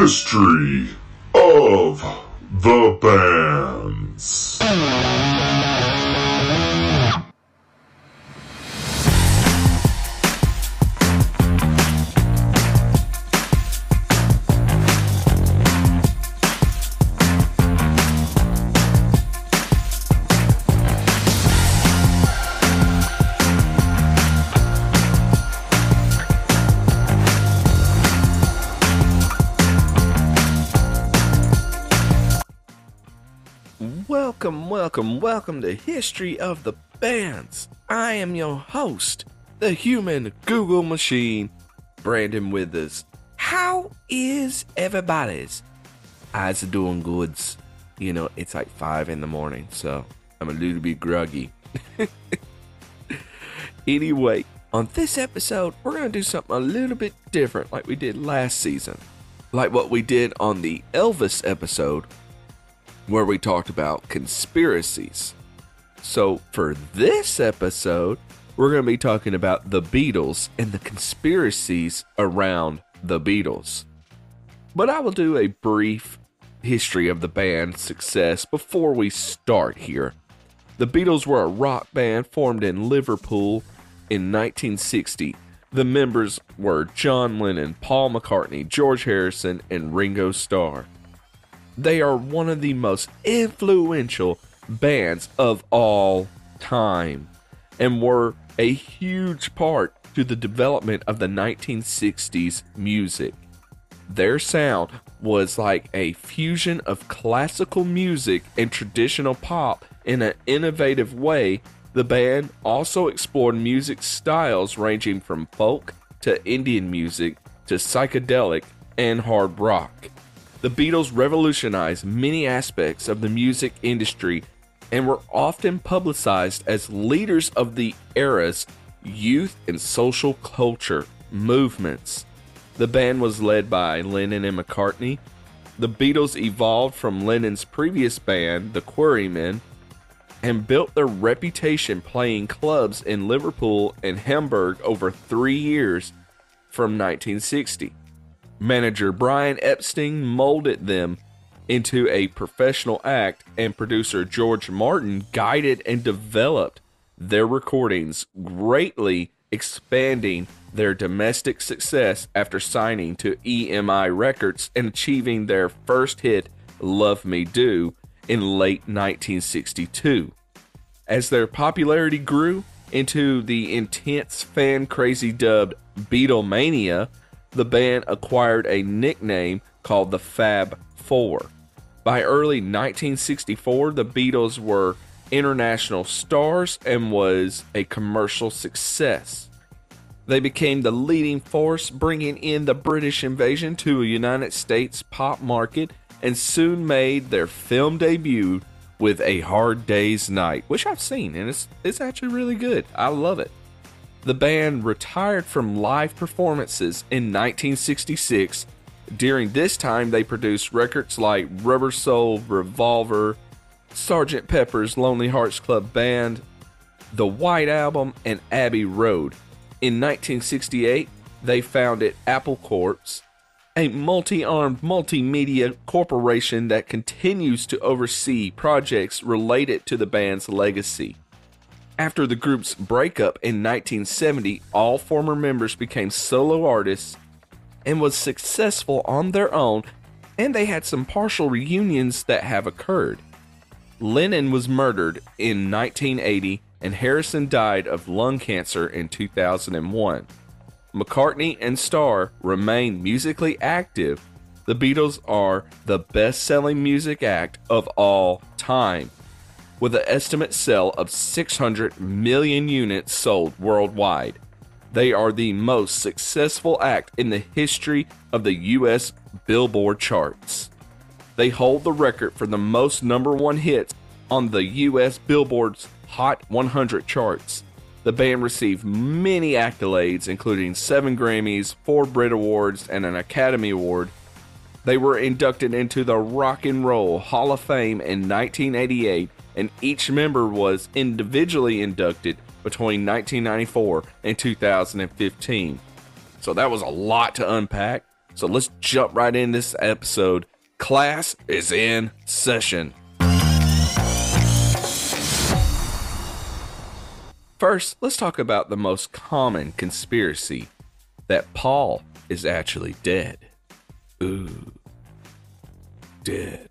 History of the Bands. Welcome, welcome, to History of the Bands. I am your host, the human Google machine, Brandon Withers. How is everybody's? Eyes are doing goods. You know, it's like 5 in the morning, so I'm a little bit groggy. anyway, on this episode, we're going to do something a little bit different like we did last season. Like what we did on the Elvis episode, where we talked about conspiracies. So, for this episode, we're going to be talking about the Beatles and the conspiracies around the Beatles. But I will do a brief history of the band's success before we start here. The Beatles were a rock band formed in Liverpool in 1960. The members were John Lennon, Paul McCartney, George Harrison, and Ringo Starr. They are one of the most influential bands of all time and were a huge part to the development of the 1960s music. Their sound was like a fusion of classical music and traditional pop in an innovative way. The band also explored music styles ranging from folk to Indian music to psychedelic and hard rock. The Beatles revolutionized many aspects of the music industry and were often publicized as leaders of the era's youth and social culture movements. The band was led by Lennon and McCartney. The Beatles evolved from Lennon's previous band, the Quarrymen, and built their reputation playing clubs in Liverpool and Hamburg over three years from 1960. Manager Brian Epstein molded them into a professional act, and producer George Martin guided and developed their recordings, greatly expanding their domestic success after signing to EMI Records and achieving their first hit, Love Me Do, in late 1962. As their popularity grew into the intense fan crazy dubbed Beatlemania, the band acquired a nickname called the Fab Four. By early 1964, the Beatles were international stars and was a commercial success. They became the leading force, bringing in the British invasion to a United States pop market, and soon made their film debut with A Hard Day's Night, which I've seen, and it's, it's actually really good. I love it. The band retired from live performances in 1966. During this time, they produced records like Rubber Soul, Revolver, Sgt. Pepper's Lonely Hearts Club Band, The White Album, and Abbey Road. In 1968, they founded Apple Corps, a multi armed multimedia corporation that continues to oversee projects related to the band's legacy. After the group's breakup in 1970, all former members became solo artists and was successful on their own, and they had some partial reunions that have occurred. Lennon was murdered in 1980 and Harrison died of lung cancer in 2001. McCartney and Starr remain musically active. The Beatles are the best selling music act of all time with an estimate sell of 600 million units sold worldwide. They are the most successful act in the history of the US Billboard charts. They hold the record for the most number one hits on the US Billboard's Hot 100 charts. The band received many accolades, including seven Grammys, four Brit Awards, and an Academy Award. They were inducted into the Rock and Roll Hall of Fame in 1988 and each member was individually inducted between 1994 and 2015. So that was a lot to unpack. So let's jump right in this episode. Class is in session. First, let's talk about the most common conspiracy that Paul is actually dead. Ooh. Dead.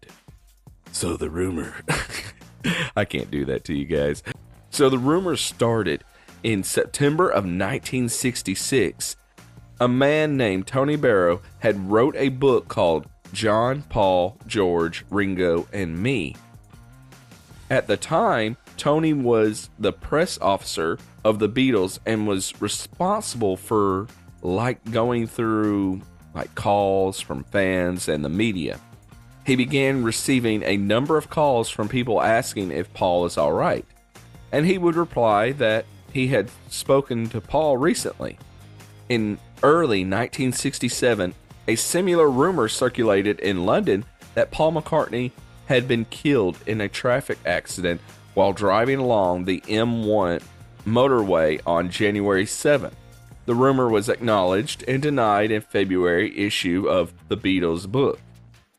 So the rumor. I can't do that to you guys. So the rumor started in September of 1966. A man named Tony Barrow had wrote a book called John, Paul, George, Ringo, and Me. At the time, Tony was the press officer of the Beatles and was responsible for like going through like calls from fans and the media. He began receiving a number of calls from people asking if Paul is all right. And he would reply that he had spoken to Paul recently. In early 1967, a similar rumor circulated in London that Paul McCartney had been killed in a traffic accident while driving along the M1 motorway on January 7th. The rumor was acknowledged and denied in February issue of the Beatles book.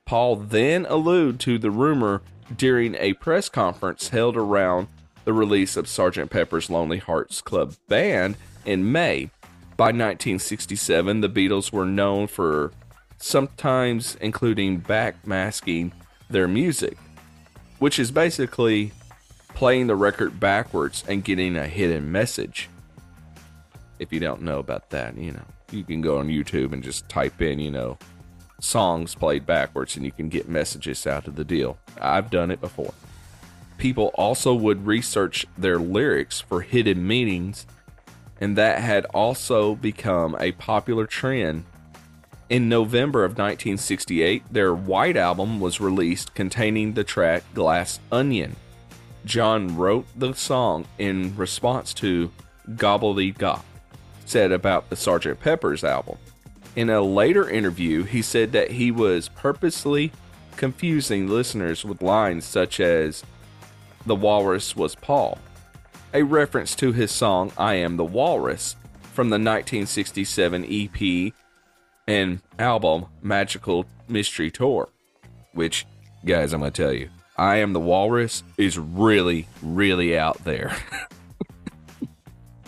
Paul then alluded to the rumor during a press conference held around the release of Sgt. Pepper's Lonely Hearts Club Band in May. By 1967, the Beatles were known for sometimes including backmasking their music, which is basically playing the record backwards and getting a hidden message. If you don't know about that, you know, you can go on YouTube and just type in, you know, songs played backwards and you can get messages out of the deal. I've done it before. People also would research their lyrics for hidden meanings, and that had also become a popular trend. In November of 1968, their White Album was released containing the track Glass Onion. John wrote the song in response to Gobbledygook said about the Sgt. Pepper's album. In a later interview, he said that he was purposely confusing listeners with lines such as, The Walrus was Paul, a reference to his song I Am the Walrus from the 1967 EP and album Magical Mystery Tour. Which, guys, I'm going to tell you, I Am the Walrus is really, really out there.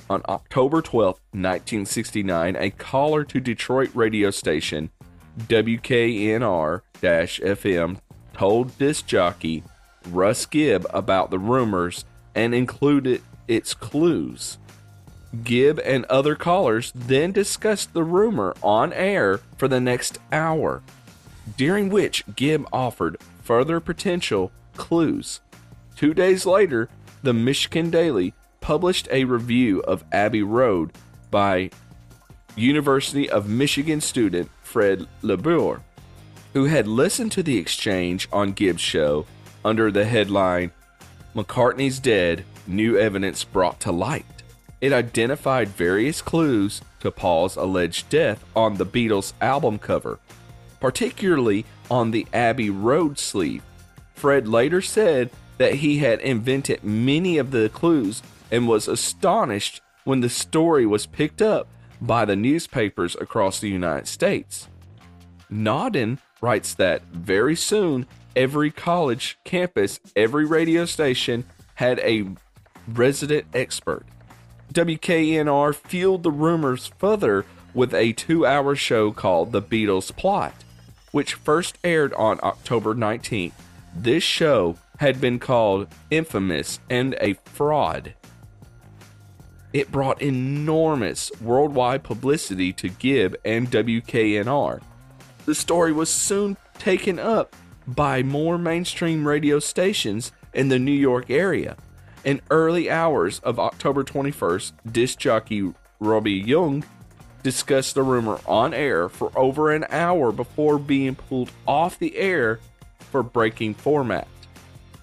On October 12, 1969, a caller to Detroit radio station WKNR FM told disc jockey Russ Gibb about the rumors and included its clues. Gibb and other callers then discussed the rumor on air for the next hour, during which Gibb offered further potential clues. Two days later, the Michigan Daily published a review of Abbey Road by University of Michigan student Fred LaBour, who had listened to the exchange on Gibbs' show under the headline McCartney's Dead New Evidence Brought to Light. It identified various clues to Paul's alleged death on the Beatles' album cover, particularly on the Abbey Road sleeve. Fred later said that he had invented many of the clues and was astonished when the story was picked up by the newspapers across the United States. Naudin writes that very soon, every college campus, every radio station had a resident expert. WKNR fueled the rumors further with a two hour show called The Beatles Plot, which first aired on October 19th. This show had been called Infamous and a Fraud. It brought enormous worldwide publicity to Gibb and WKNR. The story was soon taken up by more mainstream radio stations in the New York area. In early hours of October 21st, disc jockey Roby Yonge discussed the rumor on air for over an hour before being pulled off the air for breaking format.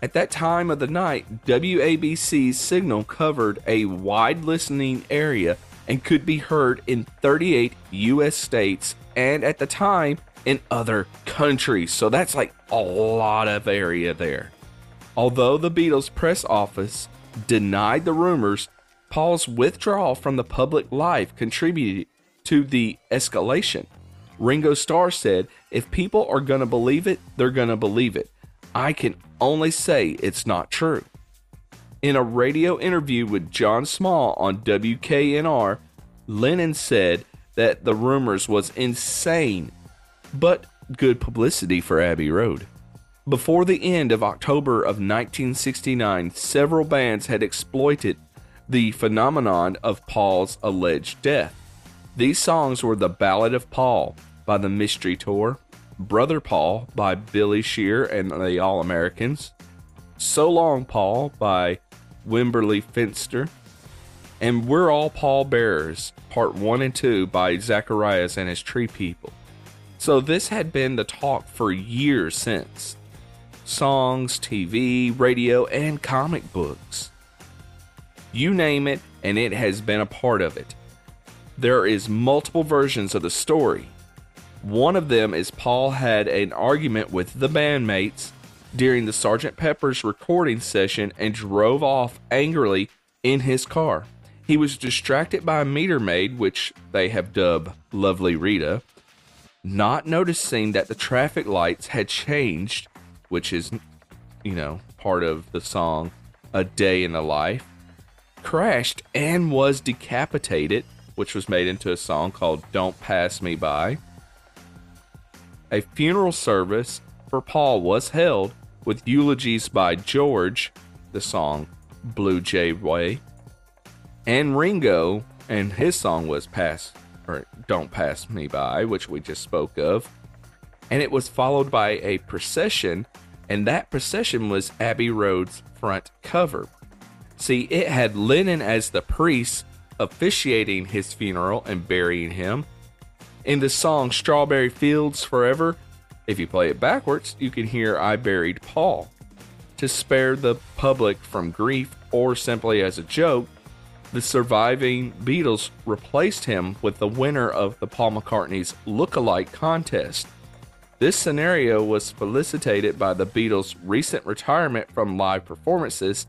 At that time of the night, WABC's signal covered a wide listening area and could be heard in 38 U.S. states and at the time in other countries. So that's like a lot of area there. Although the Beatles' press office denied the rumors, Paul's withdrawal from the public life contributed to the escalation. Ringo Starr said, If people are going to believe it, they're going to believe it. I can only say it's not true. In a radio interview with John Small on WKNR, Lennon said that the rumors was insane, but good publicity for Abbey Road. Before the end of October of 1969, several bands had exploited the phenomenon of Paul's alleged death. These songs were The Ballad of Paul by the Mystery Tour, Brother Paul by Billy Shear and the All Americans, So Long Paul by Werbley Finster, and We're All Paul Bearers, Part 1 and 2 by Zacharias and his Tree People. So this had been the talk for years since songs, TV, radio, and comic books. You name it, and it has been a part of it. There is multiple versions of the story. One of them is Paul had an argument with the bandmates during the Sgt. Pepper's recording session and drove off angrily in his car. He was distracted by a meter maid, which they have dubbed Lovely Rita, not noticing that the traffic lights had changed which is, you know, part of the song A Day in the Life, crashed and was decapitated, which was made into a song called Don't Pass Me By. A funeral service for Paul was held with eulogies by George, the song Blue Jay Way, and Ringo, and his song was Pass or Don't Pass Me By, which we just spoke of. And it was followed by a procession and that procession was Abbey Road's front cover. See, it had Lennon as the priest officiating his funeral and burying him. In the song Strawberry Fields Forever, if you play it backwards, you can hear I Buried Paul. To spare the public from grief or simply as a joke, the surviving Beatles replaced him with the winner of the Paul McCartney's Look-alike contest. This scenario was felicitated by the Beatles' recent retirement from live performances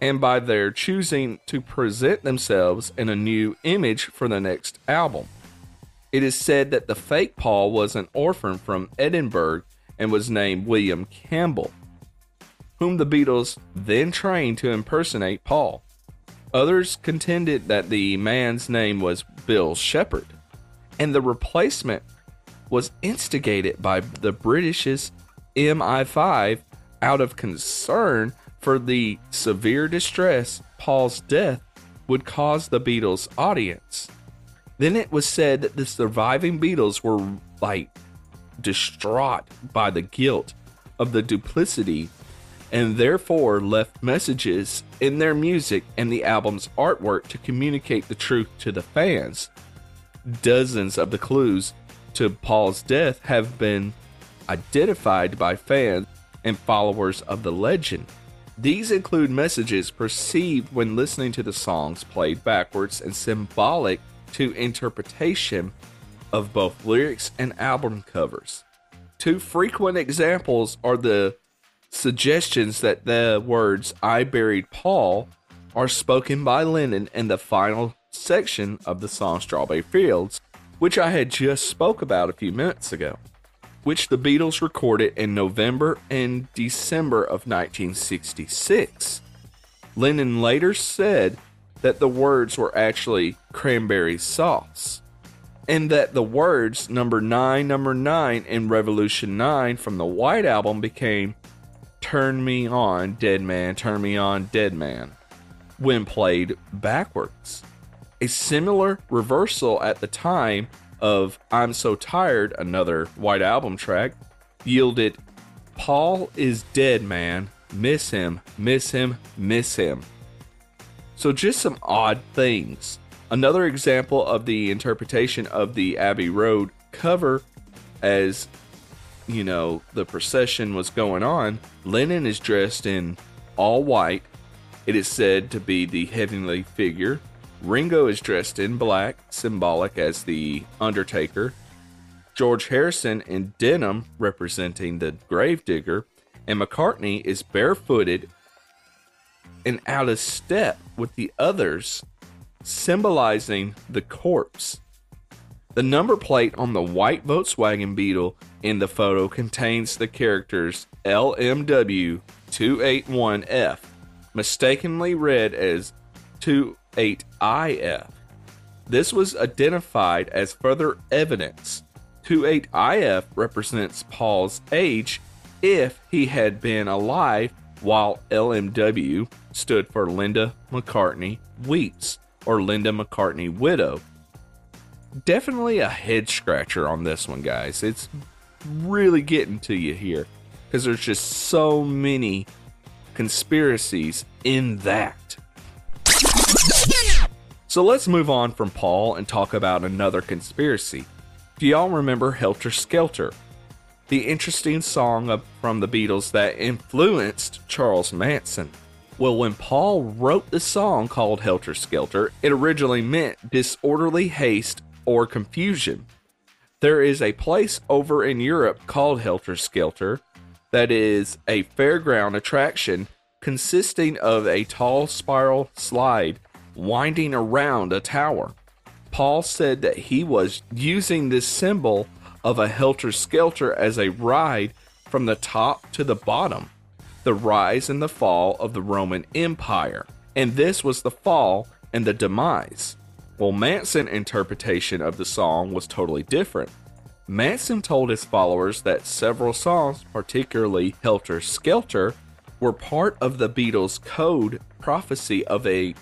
and by their choosing to present themselves in a new image for the next album. It is said that the fake Paul was an orphan from Edinburgh and was named William Campbell, whom the Beatles then trained to impersonate Paul. Others contended that the man's name was Bill Shepherd, and the replacement was instigated by the British's MI5 out of concern for the severe distress Paul's death would cause the Beatles' audience. Then it was said that the surviving Beatles were like distraught by the guilt of the duplicity and therefore left messages in their music and the album's artwork to communicate the truth to the fans. Dozens of the clues to Paul's death have been identified by fans and followers of the legend. These include messages perceived when listening to the songs played backwards and symbolic to interpretation of both lyrics and album covers. Two frequent examples are the suggestions that the words I buried Paul are spoken by Lennon in the final section of the song Strawberry Fields, which I had just spoke about a few minutes ago, which the Beatles recorded in November and December of 1966. Lennon later said that the words were actually cranberry sauce, and that the words number 9, number 9 in Revolution 9 from the White Album became Turn Me On, Dead Man, Turn Me On, Dead Man, when played backwards. A similar reversal at the time of I'm So Tired, another White Album track, yielded Paul is dead, man. Miss him, miss him, miss him. So, just some odd things. Another example of the interpretation of the Abbey Road cover as you know the procession was going on lennon is dressed in all white it is said to be the heavenly figure Ringo is dressed in black, symbolic as the Undertaker. George Harrison in denim, representing the gravedigger. And McCartney is barefooted and out of step with the others, symbolizing the corpse. The number plate on the white Volkswagen Beetle in the photo contains the characters LMW281F, mistakenly read as 28IF. This was identified as further evidence. 28IF represents Paul's age if he had been alive, while LMW stood for Linda McCartney Weeps or Linda McCartney Widow. Definitely a head scratcher on this one, guys. It's really getting to you here because there's just so many conspiracies in that. So let's move on from Paul and talk about another conspiracy. Do y'all remember Helter Skelter? The interesting song from the Beatles that influenced Charles Manson. Well, when Paul wrote the song called Helter Skelter, it originally meant disorderly haste or confusion. There is a place over in Europe called Helter Skelter that is a fairground attraction consisting of a tall spiral slide winding around a tower. Paul said that he was using this symbol of a helter skelter as a ride from the top to the bottom, the rise and the fall of the Roman Empire. And this was the fall and the demise. Well, Manson's interpretation of the song was totally different. Manson told his followers that several songs, particularly Helter Skelter, were part of the Beatles' code prophecy of a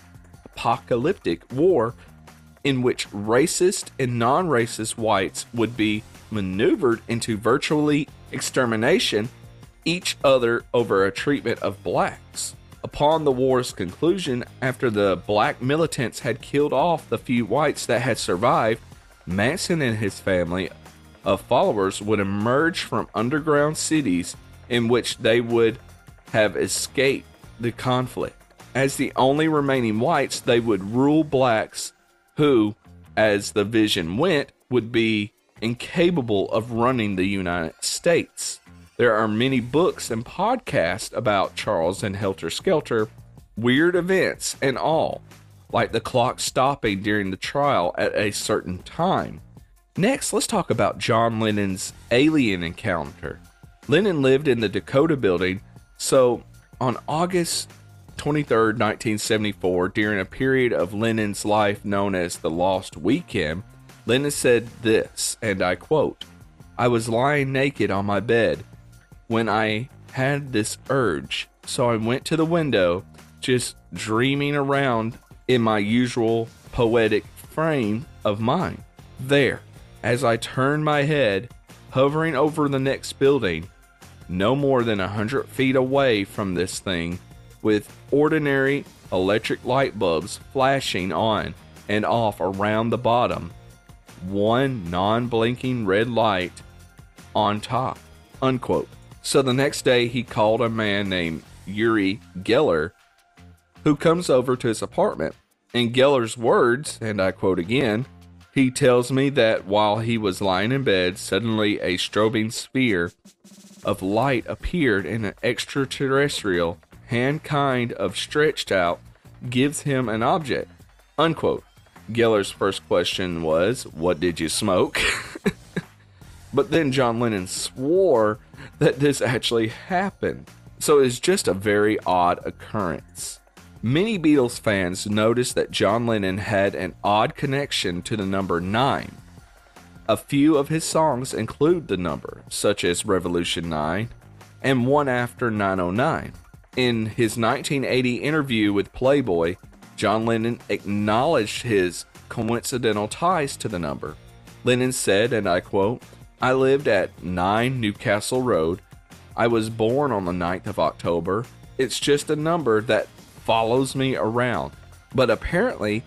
apocalyptic war in which racist and non racist whites would be maneuvered into virtually extermination each other over a treatment of blacks. Upon the war's conclusion, after the black militants had killed off the few whites that had survived, Manson and his family of followers would emerge from underground cities in which they would have escaped the conflict. As the only remaining whites, they would rule blacks who, as the vision went, would be incapable of running the United States. There are many books and podcasts about Charles and Helter Skelter, weird events and all, like the clock stopping during the trial at a certain time. Next, let's talk about John Lennon's alien encounter. Lennon lived in the Dakota building, so on August 23, 1974, during a period of Lennon's life known as the Lost Weekend, Lennon said this, and I quote I was lying naked on my bed when I had this urge, so I went to the window, just dreaming around in my usual poetic frame of mind. There, as I turned my head, hovering over the next building, no more than a hundred feet away from this thing, with ordinary electric light bulbs flashing on and off around the bottom, one non blinking red light on top. Unquote. So the next day, he called a man named Uri Geller, who comes over to his apartment. In Geller's words, and I quote again, he tells me that while he was lying in bed, suddenly a strobing sphere of light appeared in an extraterrestrial hand kind of stretched out gives him an object. Unquote. Geller's first question was, What did you smoke? but then John Lennon swore that this actually happened. So it's just a very odd occurrence. Many Beatles fans noticed that John Lennon had an odd connection to the number 9. A few of his songs include the number, such as Revolution 9 and one after 909. In his 1980 interview with Playboy, John Lennon acknowledged his coincidental ties to the number. Lennon said, and I quote, I lived at 9 Newcastle Road. I was born on the 9th of October. It's just a number that follows me around. But apparently,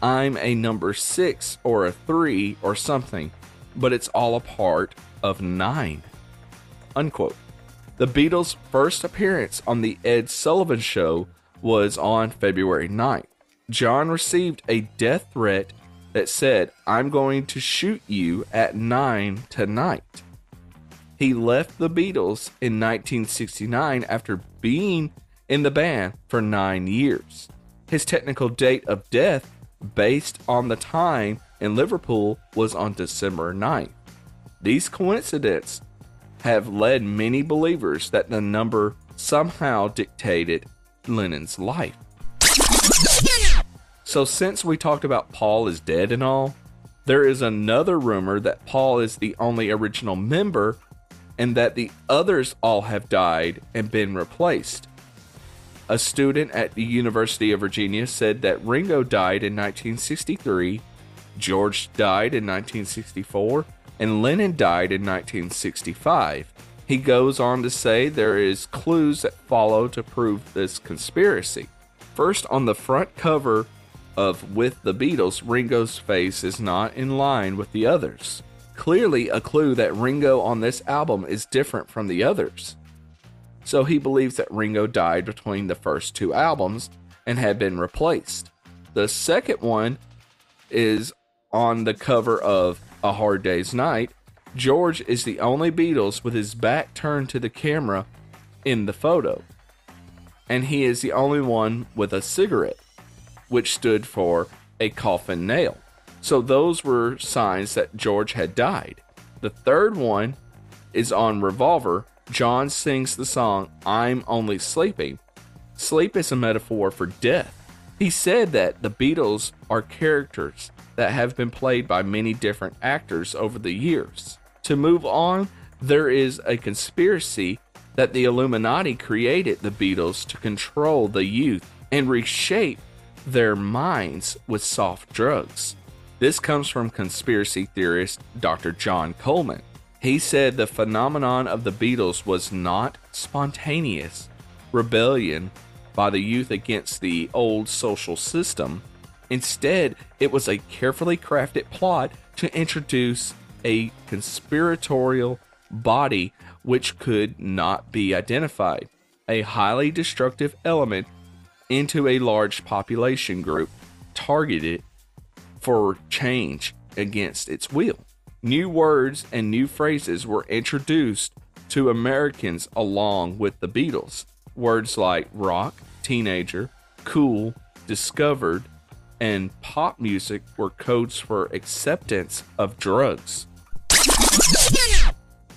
I'm a number 6 or a 3 or something, but it's all a part of 9. Unquote. The Beatles' first appearance on The Ed Sullivan Show was on February 9th. John received a death threat that said, I'm going to shoot you at 9 tonight. He left the Beatles in 1969 after being in the band for nine years. His technical date of death, based on the time in Liverpool was on December 9th. These coincidences have led many believers that the number somehow dictated Lennon's life. So, since we talked about Paul is dead and all, there is another rumor that Paul is the only original member and that the others all have died and been replaced. A student at the University of Virginia said that Ringo died in 1963, George died in 1964, and Lennon died in 1965. He goes on to say there is clues that follow to prove this conspiracy. First, on the front cover of With the Beatles, Ringo's face is not in line with the others. Clearly, a clue that Ringo on this album is different from the others. So he believes that Ringo died between the first two albums and had been replaced. The second one is on the cover of A Hard Day's Night. George is the only Beatles with his back turned to the camera in the photo. And he is the only one with a cigarette which stood for a coffin nail. So those were signs that George had died. The third one is on Revolver. John sings the song I'm Only Sleeping. Sleep is a metaphor for death. He said that the Beatles are characters that have been played by many different actors over the years. To move on, there is a conspiracy that the Illuminati created the Beatles to control the youth and reshape their minds with soft drugs. This comes from conspiracy theorist Dr. John Coleman. He said the phenomenon of the Beatles was not spontaneous rebellion by the youth against the old social system. Instead, it was a carefully crafted plot to introduce a conspiratorial body which could not be identified, a highly destructive element into a large population group targeted for change against its will. New words and new phrases were introduced to Americans along with the Beatles. Words like rock, teenager, cool, discovered, and pop music were codes for acceptance of drugs.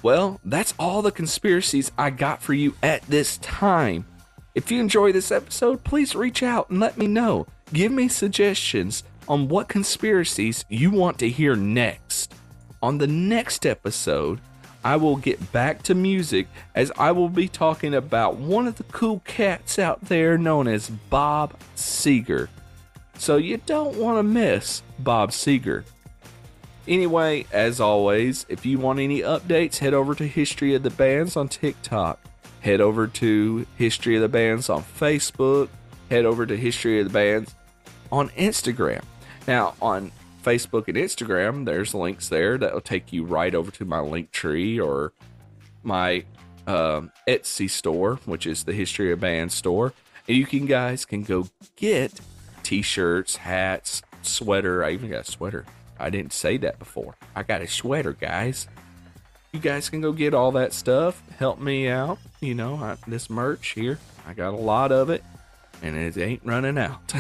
Well, that's all the conspiracies I got for you at this time. If you enjoy this episode, please reach out and let me know. Give me suggestions on what conspiracies you want to hear next. On the next episode, I will get back to music as I will be talking about one of the cool cats out there known as Bob Seger. So you don't want to miss Bob Seger. Anyway, as always, if you want any updates, head over to History of the Bands on TikTok head over to History of the Bands on Facebook, head over to History of the Bands on Instagram. Now, on Facebook and Instagram, there's links there that will take you right over to my link tree or my um, Etsy store, which is the History of Bands store. And you can guys can go get t-shirts, hats, sweater. I even got a sweater. I didn't say that before. I got a sweater, guys you guys can go get all that stuff. Help me out. You know, I, this merch here, I got a lot of it, and it ain't running out.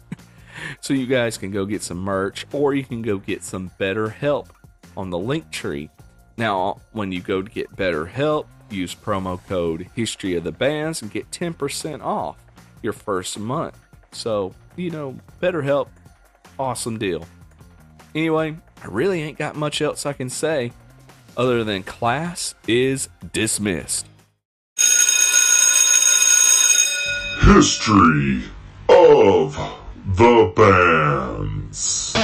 so you guys can go get some merch, or you can go get some better help on the link tree. Now, when you go to get better help, use promo code History of the Bands and get 10% off your first month. So, you know, better help, awesome deal. Anyway, I really ain't got much else I can say other than class is dismissed. History of the Bands.